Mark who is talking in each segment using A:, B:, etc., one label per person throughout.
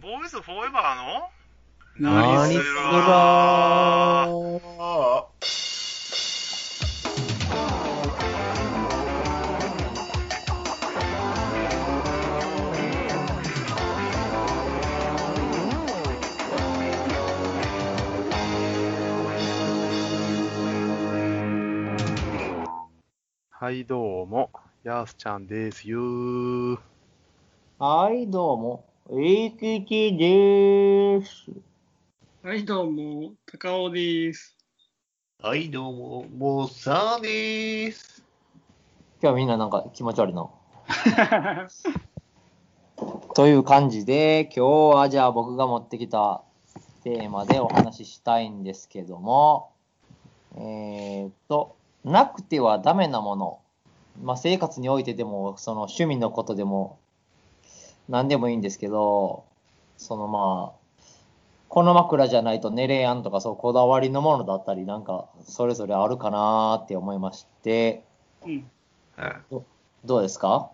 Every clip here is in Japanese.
A: ボーイズフォーエバーの？
B: 何す
A: する
B: ら
A: はい、どうも。やすちゃんですよー。
B: はい、どうも。えきちです。
C: はい、どうも、高尾です。
D: はい、どうも、もうさーでーす。
B: 今日はみんななんか気持ち悪いな。という感じで、今日はじゃあ僕が持ってきたテーマでお話ししたいんですけども、えーっと、なくてはダメなもの。まあ生活においてでも、その趣味のことでも、何でもいいんですけど、そのまあ、この枕じゃないと寝れやんとか、そうこだわりのものだったり、なんかそれぞれあるかなーって思いまして、
C: うん。
B: どうですか？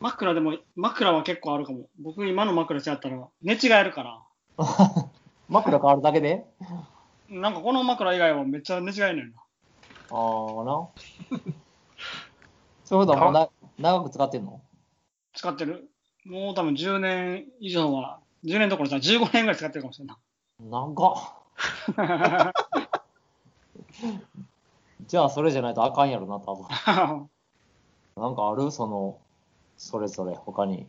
C: 枕でも、枕は結構あるかも。僕今の枕ちゃったら寝違えるから。
B: 枕変わるだけで？
C: なんかこの枕以外はめっちゃ寝違えねんな。
B: ああな。そういうことはもうな長く使ってんの？
C: 使ってる。もう多分10年以上は、10年どころじゃ15年ぐらい使ってるかもしれんな。
B: 長っ。じゃあそれじゃないとあかんやろな、多分。なんかあるその、それぞれ他に。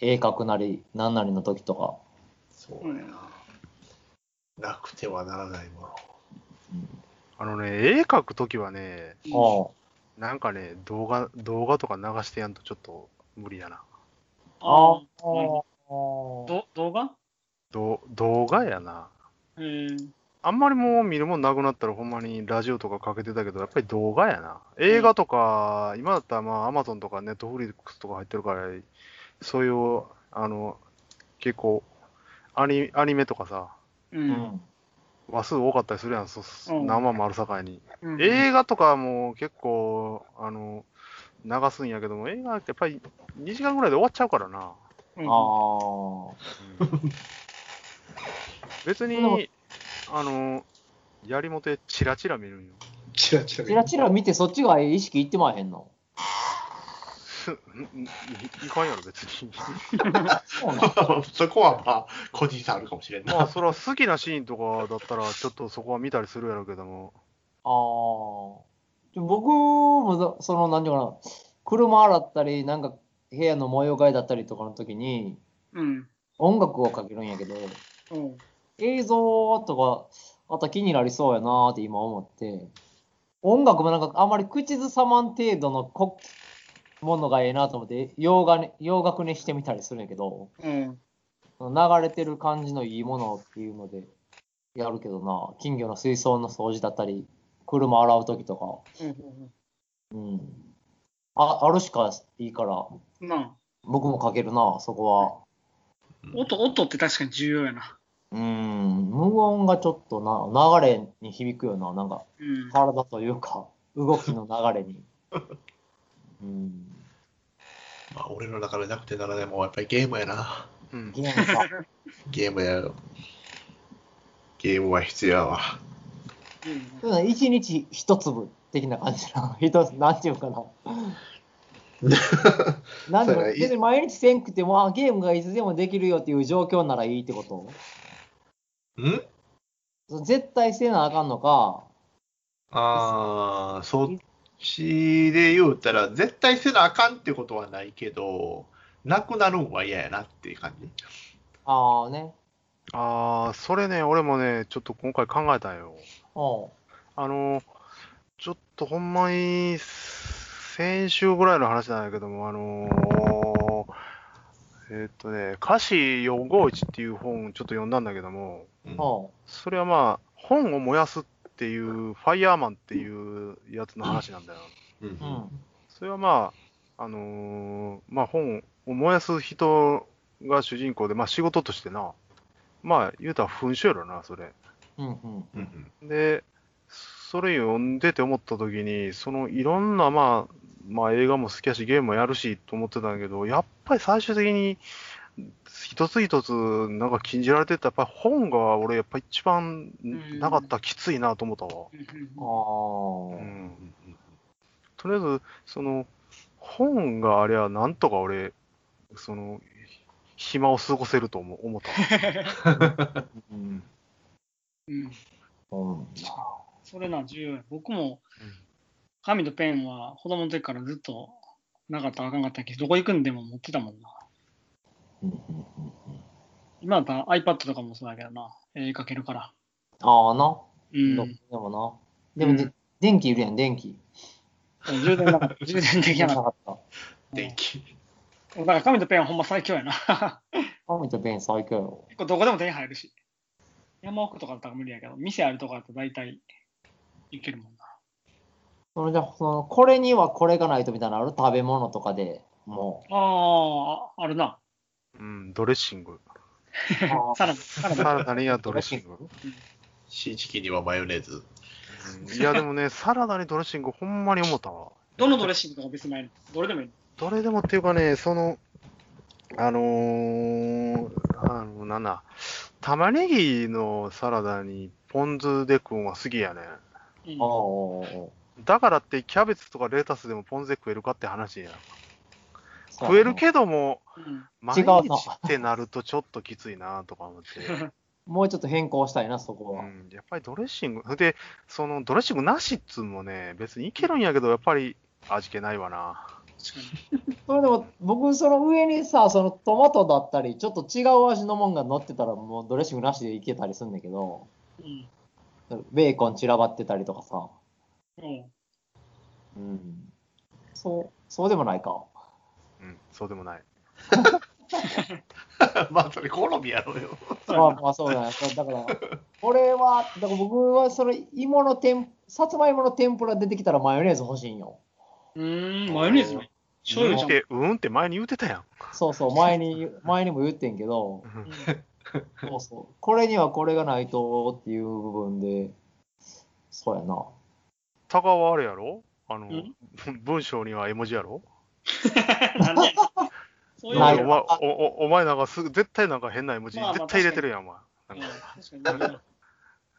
B: 絵描くなり、何なりの時とか。
D: そうね。なくてはならないもの。
A: あのね、絵描くときはね、
B: あ
A: なんかね、動画、動画とか流してやんとちょっと無理やな。
B: あ。ああ。
C: あど動画？
A: ど動画やな。
C: えー、
A: あんまりもう見るもんなくなったらほんまにラジオとかかけてたけど、やっぱり動画やな。映画とか、今だったらまあ Amazon とか Netflix とか入ってるから、そういう、あの、結構、アニアニメとかさ、
C: う。
B: うんん。
A: 話数多かったりするやん、そ
C: うん
A: 何万もあるさかいに。
C: うん
A: 映画とかはもう結構、あの、流すんやけども、映画ってやっぱり2時間ぐらいで終わっちゃうからな。
C: うん
B: ああ。
A: 別に、あの、やりもてチラチラ見るんよ。
D: チラチラ
B: チラチラ見てそっちが意識いってまへんの？
A: い いかんやろ、別に。
B: そ
D: こはまあ、個人差あるかもしれん
A: まあ、
D: な。
A: それは好きなシーンとかだったら、ちょっとそこは見たりするやろうけども。
B: ああ。で僕もだ、その、なんていうかな、車洗ったり、なんか部屋の模様替えだったりとかの時に、
C: うん。
B: 音楽をかけるんやけど、
C: うん。
B: 映像とか、あと気になりそうやなーって今思って、音楽もなんかあんまり口ずさまん程度のこものがええなと思って、洋画ね洋楽にしてみたりするんやけど、
C: うん。
B: 流れてる感じのいいものっていうのでやるけどな、金魚の水槽の掃除だったり、車洗う時とか、
C: うん。
B: うん。あ、あるしかいいから、
C: なあ。
B: 僕もかけるな、そこは。
C: 音、音って確かに重要やな。
B: うん、無音がちょっとな、流れに響くような、なんか、
C: うん。
B: 体というか、動きの流れに。うん。
D: まあ、俺の中でなくてならないもやっぱりゲームやな。
A: うん。
B: ゲームか。
D: ゲームやよ。ゲームは必要やわ。
B: そういうの一日一粒的な感じな。一つ、なんていうかな。なんで別に毎日せんくても、あゲームがいつでもできるよっていう状況ならいいってこと？
D: ん？
B: 絶対せなあかんのか、
D: ああ、そっちで言うたら、絶対せなあかんってことはないけど、なくなるんは嫌やなっていう感じ？
B: ああね。
A: ああ、それね、俺もね、ちょっと今回考えたんよ。
B: うん。
A: あの、ちょっとほんまに、先週ぐらいの話なんだけども、あのえーっとね、歌詞451っていう本ちょっと読んだんだけども、
D: うん
B: うん。
A: それはまあ、本を燃やすっていう、ファイヤーマンっていうやつの話なんだよ。
D: うん
B: うん。
A: それはまあ、あのーまあ本を燃やす人が主人公で、まあ仕事としてな、まあ言うたら噴書やろな、それ。
B: うん。うん。
D: うんうん
A: で、それ読んでて思った時に、そのいろんなまあ、まあ映画も好きやし、ゲームもやるしと思ってたんだけど、やっぱり最終的に、一つ一つなんか禁じられてた、やっぱり本が俺やっぱ一番
C: ん
A: なかったらきついなと思ったわ。
C: うん
B: ああ。
A: うん。とりあえず、その、本がありゃなんとか俺、その、暇を過ごせると思う思った。
B: うん。
C: うん
B: うん。
C: それな、重要や。僕も
A: うん、
C: 紙とペンは子供の時からずっとなかったらあかんかったけど、どこ行くんでも持ってたもんな。
B: うんうんうん
C: 今だったら iPad とかもそうだけどな、絵描けるから。
B: ああな。
C: うん。
B: どでもな。でも、で電気いるやん、電気。
C: 充電 なかった。充電できなかっ
B: かった。
C: た。
D: 電気。
C: だから紙とペンはほんま最強やな。
B: 紙とペン最強よ。
C: 結構どこでも手に入るし。山奥とかだったら無理やけど、店あるとこだと大体いけるもんな。
B: そのじゃあその、これにはこれがないとみたいなのある食べ物とかでも
C: ああ、あるな。
A: うん、ドレッシング。
C: サラダ、サラ
A: サ
C: ダ。
A: ラダにはドレッシング。
D: シーチキンにはマヨネーズ。
A: うんいや、でもね、サラダにドレッシング、ほんまに思ったわ。
C: どのドレッシングとか別にないの？どれでもいいの？
A: どれでもっていうかね、その、あのー、あの、なんだ、玉ねぎのサラダにポン酢で食うんは好きやね。だからってキャベツとかレタスでもポン酢で食えるかって話や。食えるけども、
C: うん
A: 毎日ってなるとちょっときついなとか思って。
B: もうちょっと変更したいな、そこは。
A: うん、やっぱりドレッシング、で、そのドレッシングなしっつうのもね、別にいけるんやけど、やっぱり味気ないわな。
B: そ れでも、僕、その上にさ、そのトマトだったり、ちょっと違う味のもんが乗ってたら、もうドレッシングなしでいけたりするんだけど、
C: に。
B: ベーコン散らばってたりとかさ。
C: うん。うん
B: うん。そう、そうでもないか。
A: うん、そうでもない。
D: まあ、それ好みやろうよ。
B: まあまあそうだね。そうだから、これは、だから僕はその芋の天、さつまいもの天ぷら出てきたらマヨネーズ欲しいんよ。
C: うーん、マヨネーズない醤油じゃん。
A: うんって、うんって前に言ってたやん。
B: そうそう、前に、前にも言ってんけど、そうそう。これにはこれがないとっていう部分で、そうやな。
A: タカはあれやろ？あの
C: ん、
A: 文章には絵文字やろ？
C: なんでそういう
B: ない
A: お前おおお前なんかすぐ、絶対なんか変な絵文字、
C: まあまあ
A: 絶対入れてるやん、お前。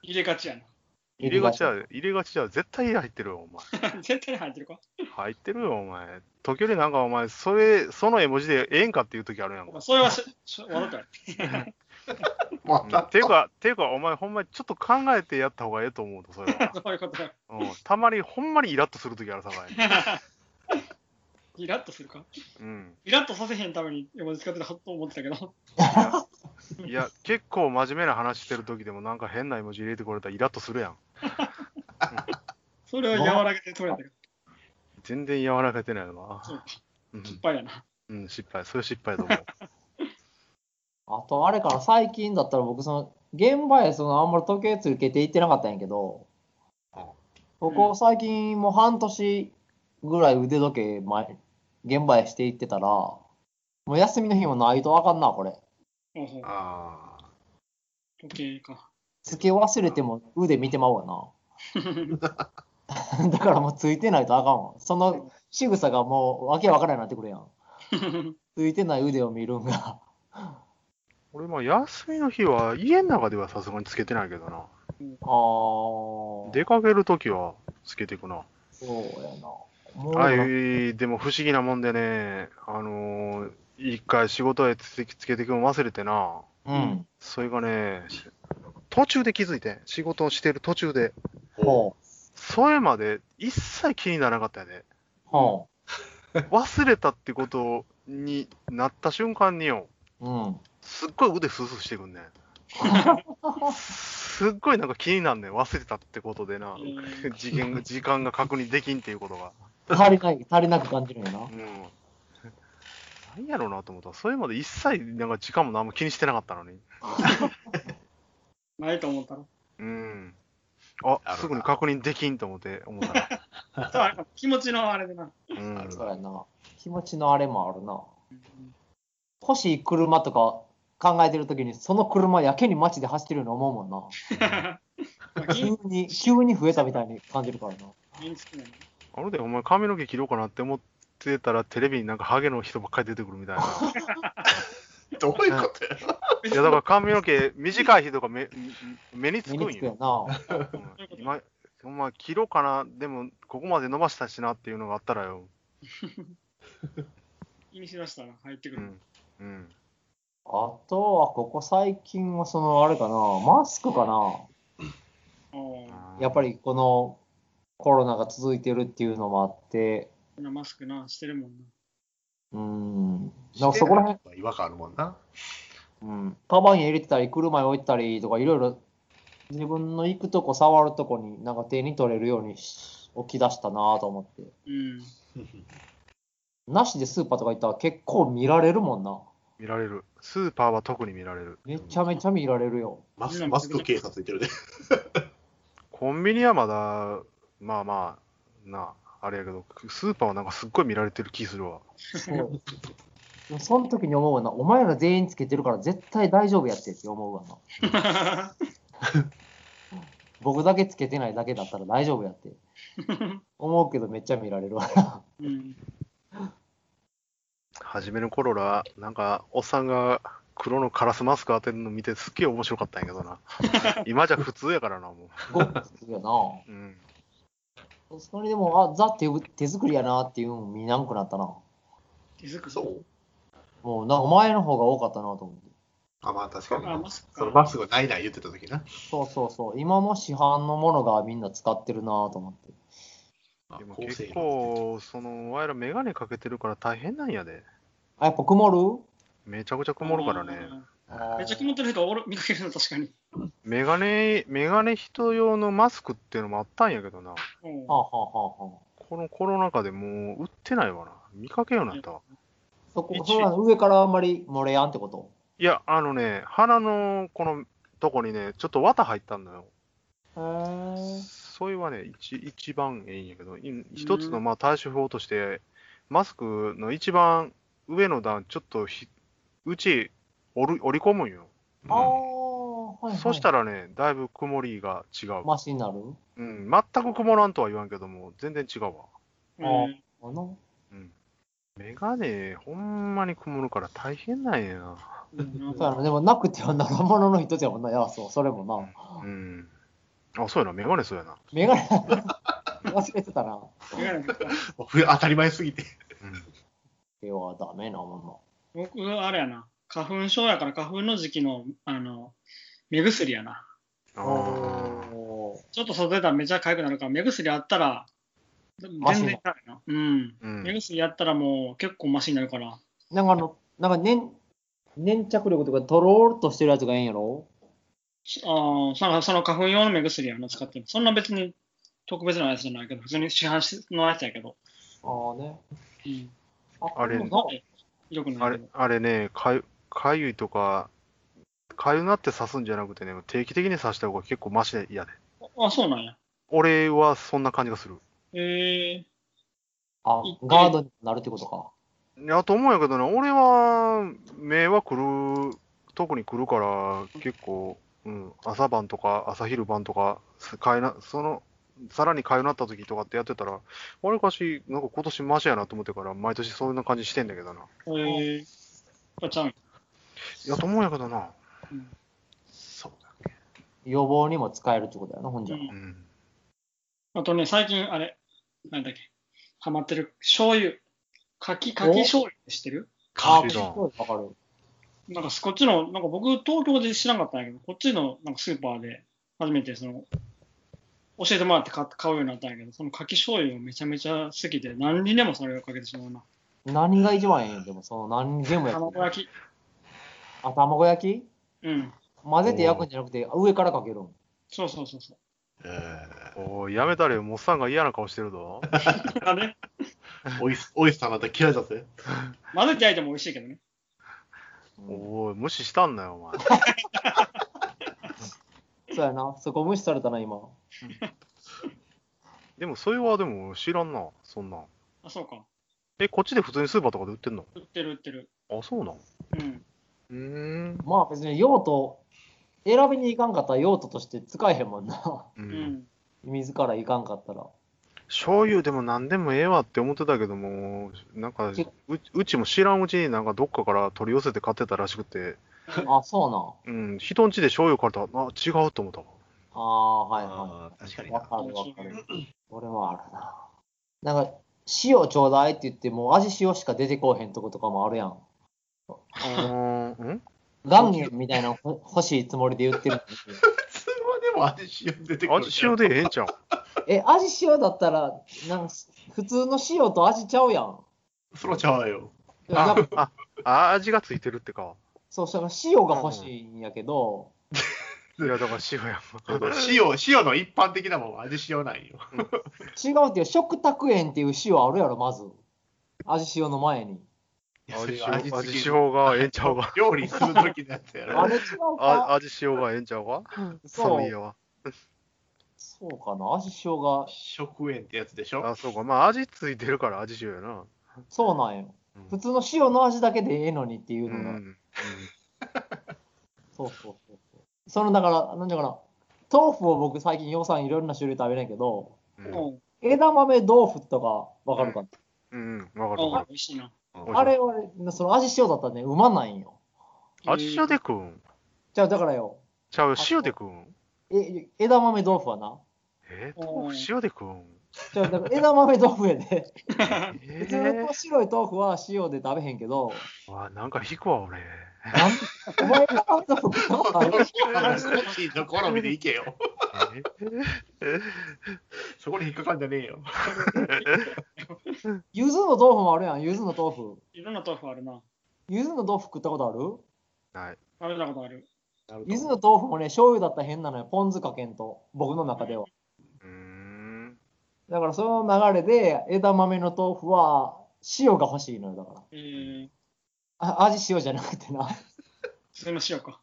C: 入れがちや
A: 入れがちやで、入れがちやで、絶対入ってるよ、お前。
C: な。絶対に入ってるか？
A: 入ってるよ、お前。時折なんかお前、それ、その絵文字でええんかっていう時あるやんか。
C: それはししわざとや。
D: ま
A: うん ていうか、ていうか、お前ほんまにちょっと考えてやった方がええと思うと、それは。
C: そういうことや。
A: うん、たまにほんまにイラッとする時あるさかい。
C: イラッとするか？
A: うん。
C: イラッとさせへんために絵文字使ってたと思ってたけど。
A: いや、結構真面目な話してる時でもなんか変な絵文字入れてこれたらイラッとするやん。
C: それを和らげて取れたけど。
A: 全然柔らかてないわ。
C: そう
A: ん
C: 失敗やな。
A: うん、失敗。それ失敗だと思う。
B: あと、あれかな、最近だったら僕、その、現場へその、あんまり時計つけて行ってなかったんやけど、ここ最近もう半年ぐらい腕時計前、現場へして行ってたら、もう休みの日もないとあかんな、これ。
C: ほうほう
D: あ
C: 時計か。
B: つけ忘れても腕見てまうわな。だからもうついてないとあかんわ。その仕草がもうわけわからないなってくるやん。ついてない腕を見るんが。
A: 俺、まあ、休みの日は家の中ではさすがにつけてないけどな。
B: あー。
A: 出かけるときはつけていくな。
B: そうやな。もう
A: あい、でも不思議なもんでね、あのー一回仕事へつけつけていくの忘れてな。
B: うん。
A: それがね、途中で気づいて、仕事をしてる途中で、
D: あ。
B: ほ
A: それまで一切気にならなかったよね。
B: う。ほ
A: 忘れたってことになった瞬間によ、
B: う。うん。
A: すっごい腕スースーしてくんねん。すっごいなんか気になんねん、忘れたってことでな。
C: うん
A: 時間が時間が確認できんっていうことが。
B: 足りない、足りなく感じるんやな
A: う。ん。何やろうなと思ったら、それまで一切なんか時間も何も気にしてなかったのに。
C: ないと思ったら。
A: うん。あ
D: なるほ、ど
A: すぐに確認できんと思って、思ったら。
C: 気持ちのあれでな。
A: うん。
B: そうやな。気持ちのあれもあるな。欲しい車とか考えてるときに、その車やけに街で走ってるように思うもんな。
C: まあ、
B: 急
C: 銀
B: に、急に増えたみたいに感じるからな。
A: あれで、お前髪の毛切ろうかなって思ってたら、テレビになんかハゲの人ばっかり出てくるみたいな。
D: どういうことや
A: いや、だから髪の毛短い人が目目につくん
B: よ
A: よ。
B: な。
A: うん今、ほんま、切ろうかな、でも、ここまで伸ばしたしなっていうのがあったらよ。
C: 気にしだしたら入ってくる。
A: うん。うん。
B: あとは、ここ最近は、その、あれかな、マスクかな。やっぱりこのコロナが続いてるっていうのもあって、
C: なマスクな、してるもんな。
B: うーん、なんかそこら辺、
D: 違和感あるもんな。
B: うん、カバンに入れてたり、車に置いてたりとか、いろいろ自分の行くとこ、触るとこに、なんか手に取れるようにし置き出したなと思って。
C: うん。
B: なしでスーパーとか行ったら結構見られるもんな。
A: 見られる。スーパーは特に見られる。
B: めちゃめちゃ見られるよ。
D: マスクマスク警察いてるで。
A: コンビニはまだ、まあまあ、なあ、あれやけど、スーパーはなんかすっごい見られてる気するわ。
B: そ その時に思うわな、お前ら全員つけてるから絶対大丈夫やってって思うわな。僕だけつけてないだけだったら大丈夫やって。思うけどめっちゃ見られるわな。
C: うん。
A: 初めの頃ら、なんか、おっさんが黒のカラスマスク当てるの見てすっげえ面白かったんやけどな。今じゃ普通やからな、も
B: ごっつくよ
A: う。うん。
B: な。それでも、あ、ザ手手作りやなっていうの見なくなったな。
C: 手作り。
D: そう？
B: もうなんか前の方が多かったなと思って。
D: あ、まあ確かに。
C: あ、
D: その
C: か。
D: マスクがないない言ってた時な。
B: そうそうそう。今も市販のものがみんな使ってるなと思って。
A: でも結構、その、お前らメガネかけてるから大変なんやで。
B: あ、やっぱ曇る？
A: めちゃくちゃ曇るからね。
C: めっちゃ曇ってる人おる見かけるの、確かに。
A: メガネ、メガネ人用のマスクっていうのもあったんやけどな。
C: うん
B: はあ、はあはあはあ、
A: このコロナ禍でもう売ってないわな。見かけようになったわ。
B: そこ、
C: 一
B: そ上からあんまり漏れやんってこと？
A: いや、あのね、鼻のこのとこにね、ちょっと綿入ったんだよ。
B: へー
A: それはね、一一番ええんやけど、い一つのまあ対処法として、マスクの一番上の段、ちょっとひ内折る折り込むんよ。
B: ああ、はい、はい。
A: そしたらね、だいぶ曇りが違う。
B: マシになる？
A: うん、全く曇らんとは言わんけども、全然違うわ。
C: うん
B: あの？
A: うん。メガネ、ほんまに曇るから大変なんやな。
C: うん
B: そうやな。でもなくてはならんものの一つやもんな。いや、そう、それもな。
A: うん。あ、そうやな、メガネそうやな。
B: メガネ、忘れてたな。
C: 眼鏡かけた
D: ふ当たり前すぎて。
A: うん。
B: ではダメなも
C: 僕、あれやな。花粉症やから花粉の時期の、あの、目薬やな。ちょっと外出たらめっちゃ痒くなるから、目薬あったら、全然痛いな。うん。
A: うん
C: 目薬やったらもう結構マシになるから。
B: ーなんかあの、なんか粘、粘着力とかとろーっとしてるやつがええんやろ？
C: ああ、そのその花粉用の目薬やな、使ってる。そんな別に特別なやつじゃないけど、普通に市販のやつやけど。
B: ああね。
C: うん。
A: あれ
B: でも
C: よく
A: あれ
C: ないけど。
A: あれね、かゆかゆいとか、かゆなって刺すんじゃなくてね、定期的に刺した方が結構マシで嫌で。
C: あ、そうなんや。
A: 俺はそんな感じがする。
C: ええ
B: あ、ガードになるってことか。
A: いや、と思うんやけどね、俺は目は来る、特に来るから、結構、うん、朝晩とか朝昼晩とか、かゆな、その、さらにかゆなった時とかってやってたら、わりかし、なんか今年マシやなと思ってから、毎年そんな感じしてんだけどな。
C: ええあちゃん。
A: いや、と思うんやけどな。
D: そうだ。
B: 予防にも使えるってことやな、ほんじゃ。
C: うん
A: うん。
C: あとね、最近、あれ、なんだっけ、ハマってる醤油。柿、柿醤油って知ってる？
B: あ
A: 知らん
B: わかる。
C: なんか、こっちの、なんか僕、東京で知らなかったんやけど、こっちのなんかスーパーで初めてその、教えてもらって買買うようになったんやけど、その柿醤油がめちゃめちゃ好きで、何にでもそれをかけてしまうな。
B: 何が一番ええんでも、その何にでもや
C: 卵焼き。
B: あ、卵焼き？
C: うん。
B: 混ぜて焼くんじゃなくて、上からかけるん。
C: そうそうそうそう。
D: え
A: おい、やめたれよ、モッサンが嫌な顔してるぞ。
C: あれ？
D: ー、おいおいしさんだったら嫌いだぜ。
C: 混ぜて焼いても美味しいけどね。
A: おい、無視したんなよ、お前。
B: そうやな。そこ無視されたな、今。
A: でも、それはでも知らんな、そんなん。
C: あ、そうか。
A: え、こっちで普通にスーパーとかで売ってんの？
C: 売ってる売ってる。
A: あ、そうなん？
C: うん。
A: うーん。
B: まあ別に用途、選びに行かんかったら用途として使えへんもんな。
A: う。
C: うんん。
B: 自ら行かんかったら。
A: 醤油でも何でもええわって思ってたけども、なんか
B: け
A: う、うちも知らんうちになんかどっかから取り寄せて買ってたらしくて、
B: あ、そうなん。
A: うん、人んちで醤油買ったら、あ、違うと思ったわ。
B: ああ、はいは
D: あー確か
B: い。
D: にな。
B: わかるわかる。俺もあるな。なんか、塩ちょうだいって言っても、味塩しか出てこうへんとことかもあるやん。
A: うーん、ん
B: 岩塩みたいな欲しいつもりで言ってるのに。
D: 普通はでも味塩出てくる。
A: 味塩でええんちゃう？
B: え、味塩だったら、なんか普通の塩と味ちゃうやん。
D: そらちゃうよ。
A: あ
B: だ
A: あ、あ、味がついてるってか。
B: そうしたら塩が欲しいんやけど、
A: いや、だから塩やん。
D: 塩、塩の一般的なもんは味塩なんよ。
B: 違うっていう、食卓園っていう塩あるやろ、まず。味塩の前に。
A: 味塩、がええんちゃうか。
D: 料理するときのやつやろ。
B: あれ違う
A: 味塩がええんちゃうか
B: そう
A: そういやわ。
B: そうかな、味塩が、
D: 食塩ってやつでしょ？
A: あ、そうか。まあ、味ついてるから味塩やな。
B: そうなんよ。
A: うん
B: 普通の塩の味だけでええのにっていう
A: うん。
B: のが、
A: うん
B: そうそうそうそう。そのだから、なんだかな、豆腐を僕最近予算いろんな種類食べないけど、
A: うん
C: うん。
B: 枝豆豆腐とかわかるかな、
A: うん、わかるわ
C: あ
A: か、
C: 美味しいな。
A: る。
B: あれはね、その味塩だったらね、うまないんよ。
A: 味塩で食うん？
B: じゃあだからよ、
A: ちゃう、塩で食うん？
B: え枝豆豆腐はな、
A: えー、豆腐塩で食うん？
B: じゃあだから枝豆豆腐やで、
A: え
B: 普通の白い豆腐は塩で食べへんけど、
A: ー、わなんか引くわ、俺。
B: なんお前がたことある
D: 話の好みでいけよ。
A: え
D: そこに引っかかんじゃねえよ。
B: 柚子の豆腐もあるやん、柚子の豆腐。
C: いろんな豆腐あるな。
B: 柚子の豆腐食ったことある？
A: はい。
C: 食べたことある。
B: 柚子の豆腐もね、醤油だったら変なのよ、ポン酢かけんと、僕の中では。
A: うーん。
B: だからその流れで、枝豆の豆腐は塩が欲しいのよ、だから。
C: えー、
B: あ味塩じゃなくてな。
C: それもしようか。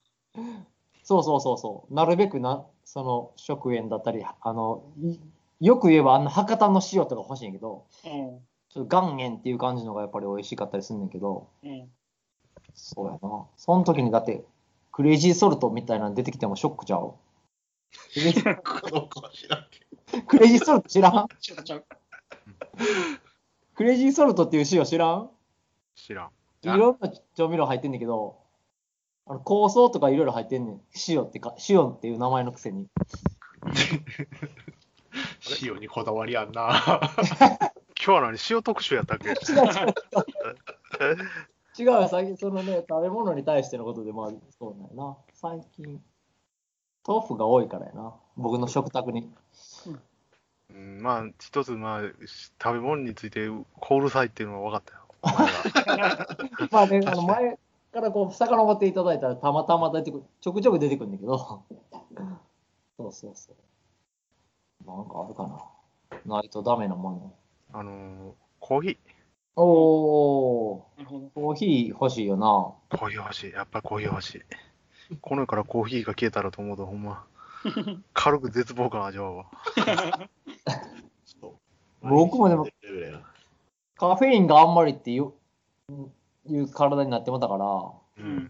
B: そうそうそうそう。なるべくな、その食塩だったり、あの、いよく言えばあんな伯方の塩とか欲しいんやけど、
C: うん。
B: ちょっと岩塩っていう感じのがやっぱり美味しかったりすんねんけど、
C: うん。
B: そうやな。その時にだって、クレイジーソルトみたいなの出てきてもショックちゃうクレイジー
D: この子知らんけ
B: クレイジーソルト知らん？
C: ちゃうちゃう。
B: クレイジーソルトっていう塩知らん？
A: 知らん。
B: いろんな調味料入ってんねんけど、あの香草とかいろいろ入ってんねん。塩ってか、塩っていう名前のくせに。
D: 塩にこだわりあんな。
A: 今日は何？塩特集やったっけ？
B: 違う違う違う。違うよ、最近そのね、食べ物に対してのことで、まあ、そうなんやな。最近、豆腐が多いからやな。僕の食卓に。
A: うん、まあ、一つ、まあ、食べ物についてコールサイっていうのは分かったよ。
B: まあね、あの前からこう、遡っていただいたら、たまたま出てくる、ちょくちょく出てくるんだけど。そうそうそう。なんかあるかな。ないとダメなもの。
A: あのー、コーヒー。
B: おー。コーヒー欲しいよな。
A: コーヒー欲しい。やっぱりコーヒー欲しい。この世からコーヒーが消えたらと思うと、ほんま、軽く絶望感味わうわ。
D: そう
B: 僕もでも。カフェインがあんまりっていういう体になってもたから、
A: うん。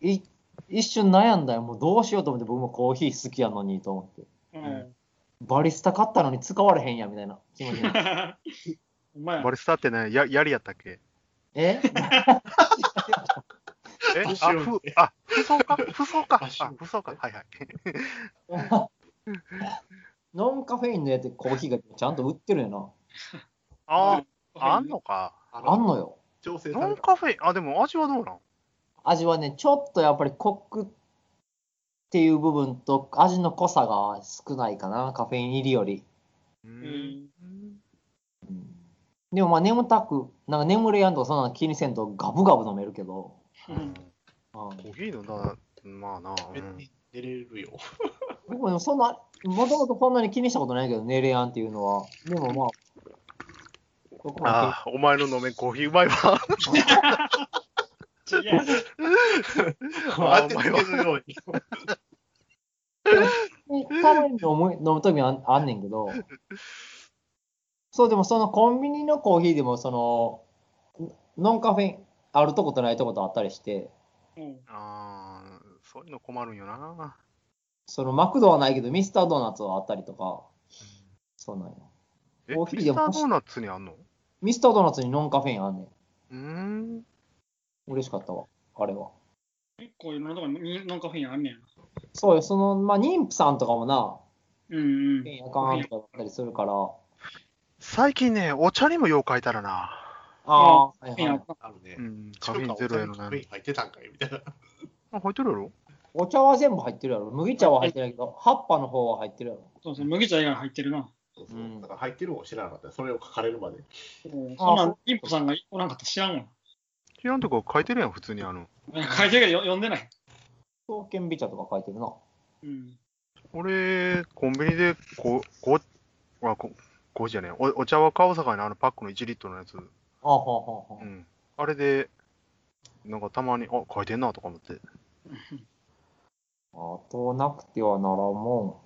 B: い一瞬悩んだよ。もうどうしようと思って、僕もコーヒー好きやのにと思って。
C: うん。
B: バリスタ買ったのに使われへんやみたいな気持ちにな
A: バリスタってね、や槍やったっけ？
B: え？
A: え？あ、ふ、あ、不装か？不装か？
D: あそう
A: あ、不装かはいはい。
B: ノンカフェインのやつコーヒーがちゃんと売ってるよな。
A: ああ、あんのか。
B: あんのよ。
A: ノン
D: 調整された。
A: カフェイン、あ、でも味はどうなん？
B: 味はね、ちょっとやっぱりコクっていう部分と味の濃さが少ないかな、カフェイン入りより。
A: う
C: うん
A: ん。
B: でもまあ眠たく、なんか眠れやんとかそんなの気にせんとガブガブ飲めるけど。
C: うん
B: うん
A: コーヒーのだ、まあな、うん
D: 寝れるよ。
B: 僕もでもそんな、もともとそんなに気にしたことないけど、寝れやんっていうのは。でもまあ、そこまで
A: ああ、お前の飲めんコーヒーうまいわ。
C: 違う。
D: 当てつけるように。
B: たまに飲むときあんあんねんけど、そう、でもそのコンビニのコーヒーでも、その、ノンカフェイン、あるとことないとことあったりして、
C: うん。
A: ああ、そういうの困るんよな。
B: そのマクドはないけど、ミスタードーナツはあったりとか、そうなんよ。
A: え、
B: コーヒーでも
A: ミスタードーナツにあんの？
B: ミスタードーナツにノンカフェインあんねん。
A: うーん。
B: 嬉しかったわ、あれは。
C: 結構いろんなとこにノンカフェインあんねやな。
B: そうよ、その、まあ、妊婦さんとかもな、
C: うんうん。
B: カフェインあかんとかだったりするから、
A: 最近ね、お茶にもよう書いたらな。
B: ああ、はいはい。
D: あるね
A: う。ん、カフェインゼロやのな
D: カフェイン入ってたんかいみたいな。
A: あ、入ってるやろ？
B: お茶は全部入ってるやろ。麦茶は入ってないけど、葉っぱの方は入ってるやろ。
C: そうそう、麦茶以外入ってるな。
D: そうそう
B: うん
D: だから入ってるのも知らなかった。それを書かれるまで。
C: そうそんなん、妊婦さんがおらんかったら知らんわ。
A: 知らんとこ書いてるやん、普通にあの。
C: 書いてるけどよ読んでない。
B: 刀剣美茶とか書いてるな。
C: うん。
A: 俺、コンビニでこ、こ、あ、こ、こうじゃねえお、お茶は買うさかいのあのパックの1リットルのやつ。
B: あははは
A: う。ん。あれで、なんかたまに、あ、書いてんなとか思って。
B: あとなくてはならんも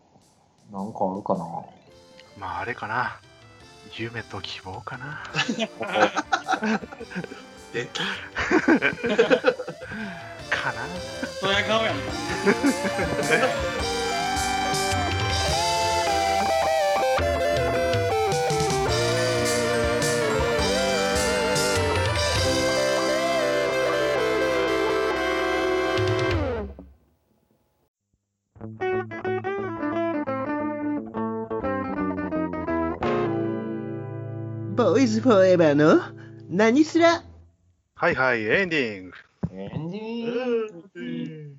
B: ん。なんかあるかな。
A: まあ、あれかな。夢と希望かな。
D: で、
A: かな。
C: そや顔やん。
E: ボーイズフォーエバーの何すら？
A: はいはい、エンディング。
B: エンディング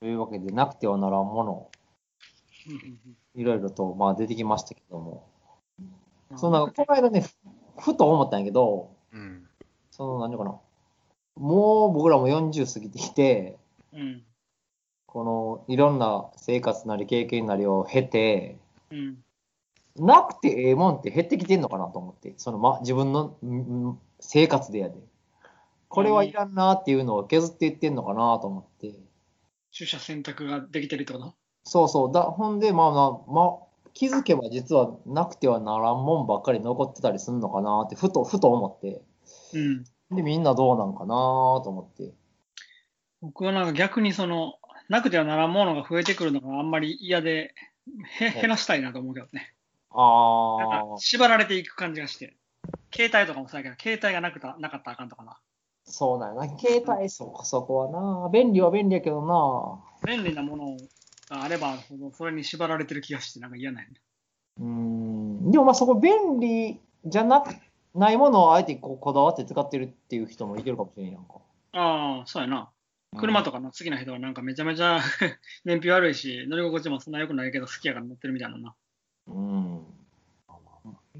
B: というわけで、なくてはならんもの、いろいろと、まあ、出てきましたけども。そのなんかこの間ね、ふふと思ったんやけど、
A: うん。
B: その、何かな。もう僕らも40過ぎてきて、
C: うん。
B: この、いろんな生活なり経験なりを経て、
C: うん。
B: なくてええもんって減ってきてんのかなと思って、その、ま、自分のんん生活でやで。これはいらんなっていうのを削っていってんのかなと思って。
C: 取捨選択ができてるってこと？
B: そうそう。だほんで、まあまあ、まあ、気づけば実はなくてはならんもんばっかり残ってたりするのかなって、ふと、ふと思って。
C: うん。
B: で、みんなどうなんかなと思って。
C: 僕はなんか逆にその、なくてはならんものが増えてくるのがあんまり嫌で、へ減らしたいなと思うけどね。なん
B: ああ、
C: か縛られていく感じがして。携帯とかもそうやけど、携帯がなくたなかったらあかんとかな。
B: そうなんやな。携帯、そこそこはな。便利は便利やけどな。
C: 便利なものがあればそれに縛られてる気がして、なんか嫌なんやね。
B: うーん。でもまあそこ便利じゃなく、ないものをあえてこうこだわって使ってるっていう人もいてるかもしれんやんか。
C: ああ、そうやな。車とかの好きな人はなんかめちゃめちゃ 燃費悪いし、乗り心地もそんな良くないけど好きやから乗ってるみたいなな。
B: うん。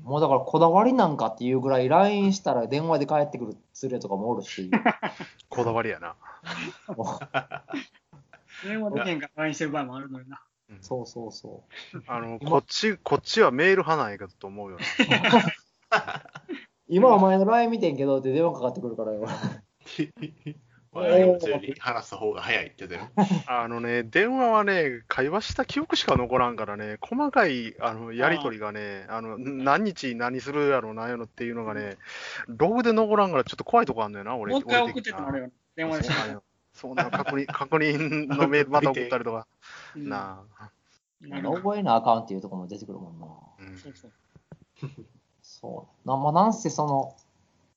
B: もうだからこだわりなんかっていうぐらい LINE したら電話で帰ってくる連れとかもおるし。
A: こだわりやな。
B: も
C: 電話できへんから LINE してる場合もあるのにな。
B: うそうそうそ
A: あの、
B: 今
A: こっち、こっちはメール派なんやけどと思うよ。
B: 今お前の LINE 見てんけどって電話かかってくるからよ。
D: まあ普通に話す方が早いって言ってね。
A: あのね、電話はね、会話した記憶しか残らんからね、細かいあのやりとりがね、あの何日何するやろ、なんやろっていうのがね、ログで残らんからちょっと怖いとこあんのよな、俺。
C: もう一回送ってってもあるよ。電話でし
A: そうなんよそうなの確認、確認のメールまた送ったりとか。
C: て。
A: なあ。
C: な。
B: 覚えなあかんっていうところも出てくるもんな。
A: うん
C: そうそう。
B: そう。なまあ、なんせその、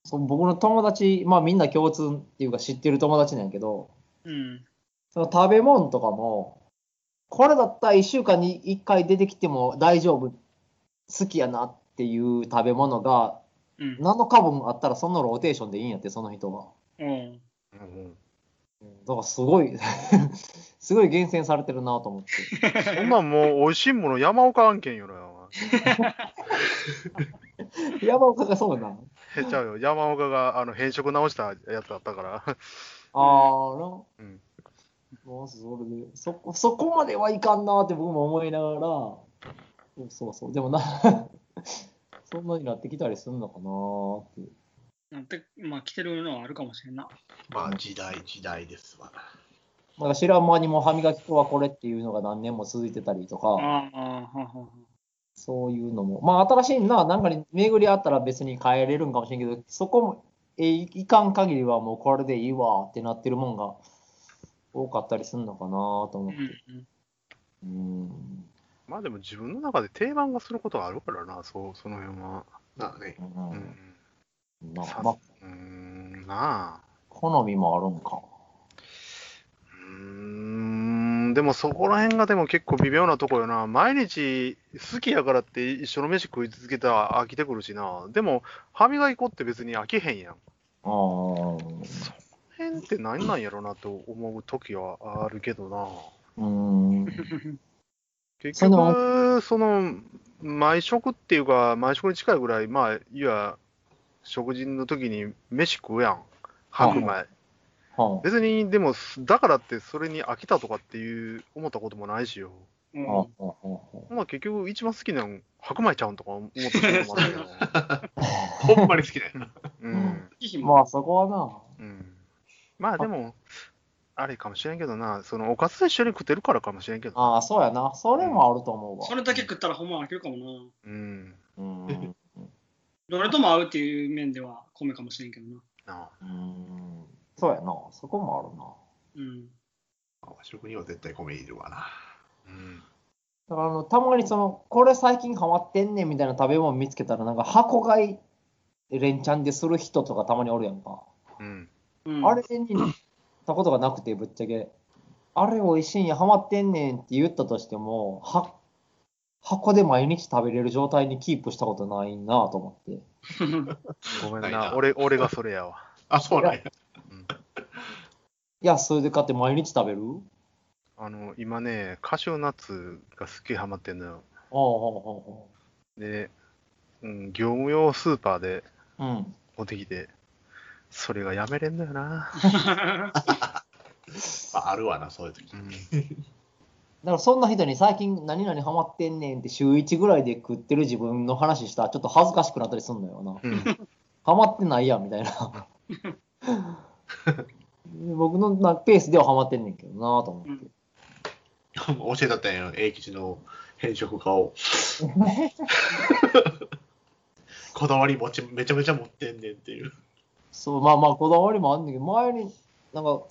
B: その僕の友達、まあみんな共通っていうか知ってる友達なんやけど、
C: うん。
B: その食べ物とかも、これだったら1週間に1回出てきても大丈夫、好きやなっていう食べ物が
C: うん。
B: 7日分あったらそのローテーションでいいんやって、その人は。
C: うん。
A: うん
B: だからすごい、すごい厳選されてるなと思って。
A: そんなんもう美味しいもの山岡案件よな。
B: 山岡がそうな。
A: へ ちゃうよ。山岡があの変色直したやつだったから。
B: ああ、な。
A: うん
B: もうそれで、そこ、そこまではいかんなって僕も思いながら、そうそうそう。でもな、そんなになってきたりするのかなって。
C: なんて、まあ来てるのはあるかもしれんな。
D: まあ時代時代ですわ。
B: まだ知らん間にも歯磨き粉はこれっていうのが何年も続いてたりとか、
C: ああ、ははは
B: そういうのも。まあ新しいな、なんかに巡りあったら別に変えれるんかもしれんけど、そこも、えいいかん限りはもうこれでいいわってなってるもんが多かったりするのかなと思って。
C: うんうん。
B: うん。
A: まあでも自分の中で定番がすることはあるからな、そう、その辺は。
D: まあね。
B: う
A: うんん。
B: な
A: さ
B: まあ、
A: うーん、なあ。
B: 好みもあるんか。
A: うーん、でもそこら辺がでも結構微妙なとこよな。毎日好きやからって一緒の飯食い続けたら飽きてくるしな。でも、歯磨き粉って別に飽きへんやん。
B: うん。
A: 辺って何なんやろなと思う時はあるけどな。
B: うん。
A: 結
B: その
A: 局、その、毎食っていうか、毎食に近いぐらい、まあ、いわ食事の時に飯食うやん。白米。
B: は
A: 別に、でも、だからってそれに飽きたとかっていう思ったこともないしよ。
C: うん
B: あ、はあ、はあ、は
A: まあ結局一番好きなの白米ちゃうんとか思ったこともあるけど。
D: ほんまに好きだよな。
A: うん。
B: まあ、そこはな。
A: うん。まあでも、あれかもしれんけどな、そのおかずと一緒に食ってるからかもしれんけど。
B: ああ、そうやな。それもあると思うわ。
C: それだけ食ったらほんま飽きるかもな。
A: うん。
B: うん。
C: どれとも合うっていう面では米かもしれんけどな。
A: な
B: うん。そうやな。そこもあるな。
C: うん。
D: 和食には絶対米いるわな。
A: うん。
B: だからあの、たまにその、これ最近ハマってんねんみたいな食べ物見つけたら、なんか箱買い連チャンでする人とかたまにおるやんか。
A: うん。
C: うん、
B: あれにたことがなくて、ぶっちゃけ。あれ美味しいんや、ハマってんねんって言ったとしても、は箱で毎日食べれる状態にキープしたことないなと思って。
A: ごめんな俺俺がそれやわ。
D: あ、そうなんや。
B: いや、それで買って毎日食べる？
A: あの、今ね、カシューナッツがすっげえハマってんのよ。
B: ほうほうほ
A: で、うん、業務用スーパーで。持ってきて、それがやめれんのよな。
D: まあ、あるわな、そういう時。
A: うん。
B: だからそんな人に最近何々ハマってんねんって週1ぐらいで食ってる自分の話したらちょっと恥ずかしくなったりすんのよな。
A: うん。
B: ハマってないやんみたいな。僕のなペースではハマってんねんけどなと思って。
D: 教えたったんや、英吉の変色家を。こだわりもちめちゃめちゃ持ってんねんっていう。
B: そう、まあまあこだわりもあんねんけど、前になんか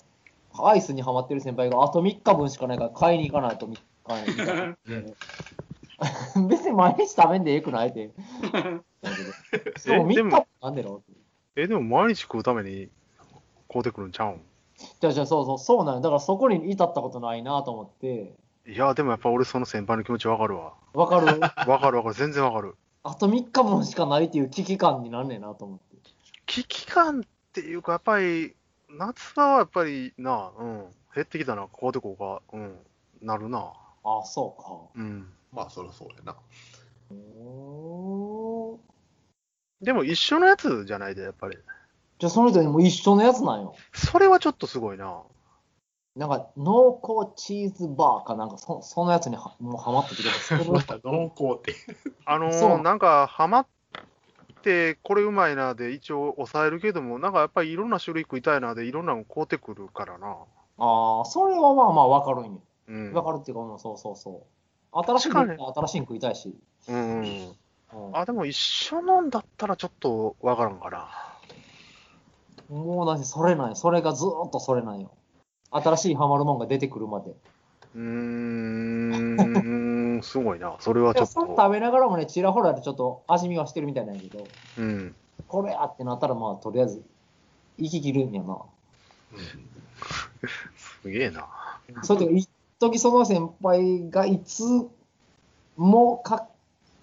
B: アイスにハマってる先輩があと3日分しかないから買いに行かないと3日みたいな。別に毎日食べんでええくないって。そう、3日
A: でも
B: 分なんでろ
A: え、でも毎日食うために買うてくるんちゃうん？
B: じゃあじゃあそうそう、そうなんよだからそこに至ったことないなと思って。
A: いや、でもやっぱ俺その先輩の気持ちわかるわ。
B: わかる？
A: わかるわかる、全然わかる。
B: あと3日分しかないっていう危機感になんねんなと思って。
A: 危機感っていうか、やっぱり、夏場はやっぱりな、うん、減ってきたな、買うてこうか、うん、なるな。
B: あ、そう
A: うん。
D: まあ、そりゃそうやな。
A: でも一緒のやつじゃないで、やっぱり。
B: じゃあその人にも一緒のやつなんよ。
A: それはちょっとすごいな。
B: なんか濃厚チーズバーかなんかそそのやつにはもうハマってきてます。
D: また濃厚って。
A: あのー、なんか、ハマって、これうまいなで一応抑えるけども、なんかやっぱりいろんな種類食いたいなで、いろんなの買うてくるからな。
B: ああ、それはまあまあわかるんよ。
A: うん。
B: わかるっていうか、うんそうそうそう。新しいの
A: 確かに
B: 新しいの食いたいし。
A: うんうん。
B: うん
A: あ、でも一緒なんだったらちょっとわからんかな。
B: もうなんせそれなんよ。それがずーっとそれなんよ。新しいハマるもんが出てくるまで。
A: うーん、すごいな。それはちょっと。
B: 食べながらもね、ちらほらでちょっと味見はしてるみたいなんやけど、
A: うん。
B: これやってなったらまあとりあえず、息切るんやな。
A: すげえな。
B: それとか、一時その先輩がいつもか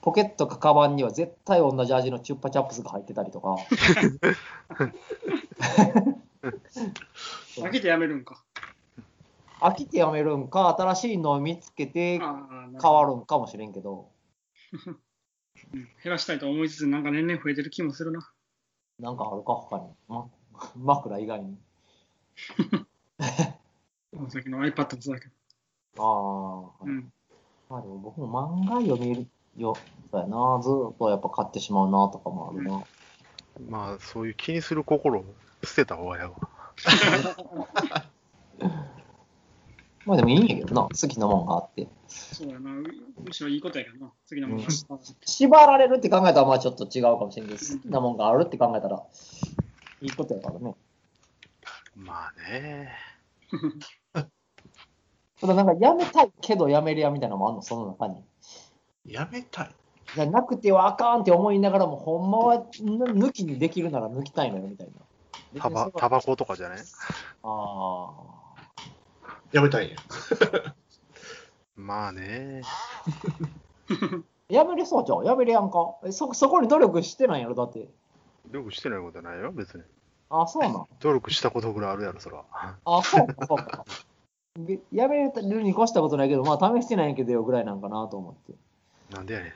B: ポケットかカバンには絶対同じ味のチュッパチャップスが入ってたりとか、
C: 飽きてやめるんか。
B: 飽きてやめるんか、新しいのを見つけて変わるんかもしれんけど、
C: うん減らしたいと思いつつ、なんか年々増えてる気もするな。
B: なんかあるか、他に。ま、枕以外に。
C: さっきの iPad もそうだけど。
B: ああ、
C: うん。
B: まあでも僕も漫画読めるよ。そうやな、ずーっとやっぱ買ってしまうなとかもあるな。
A: まあ、そういう気にする心を捨てた方がやわ。
B: まあでもいいんやけどな、好きなもんがあって。
C: そうやな。むしろいいことやけどな。次のものが。
B: 縛られるって考えたらまあちょっと違うかもしれんけど、好きなもんがあるって考えたら、いいことやからね。
A: まあね。
B: ただなんかやめたいけどやめるやみたいなのもあんの、その中に。
D: やめたい？
B: じゃなくてはあかんって思いながらも、ほんまはぬ抜きにできるなら抜きたいのよみたいな。
A: タバタバコとかじゃない
B: あ
D: やめたいんや。
A: まあね。
B: あ。やめれそうじゃん。やめれやんか？えそ、そこに努力してないやろ、だって。
A: 努力してないことないよ、別に。
B: あ、そうなん？
A: 努力したことぐらいあるやろ、そら。
B: あ、そうか、そうか。でやめるに越したことないけど、まあ試してないけどよぐらいなんかなと思って。
A: なんでやねん。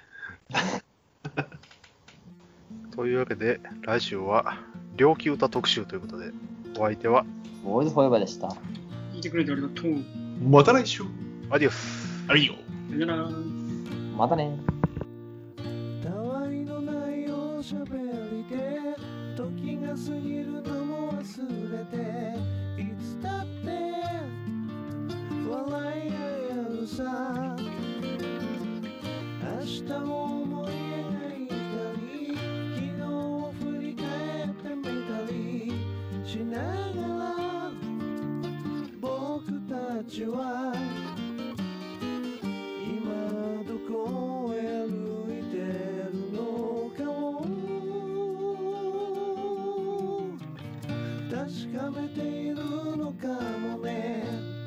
A: というわけで、来週は、猟奇歌特集ということで、お相手は、
B: ボーイズフォーエバーでした。
C: 聞いてくれてありがとう。
D: また来週。
A: アディオス。
D: ありよ。
C: さよなら。
B: またね。
E: ちは今どこへ歩いてるのかを確かめているのかもね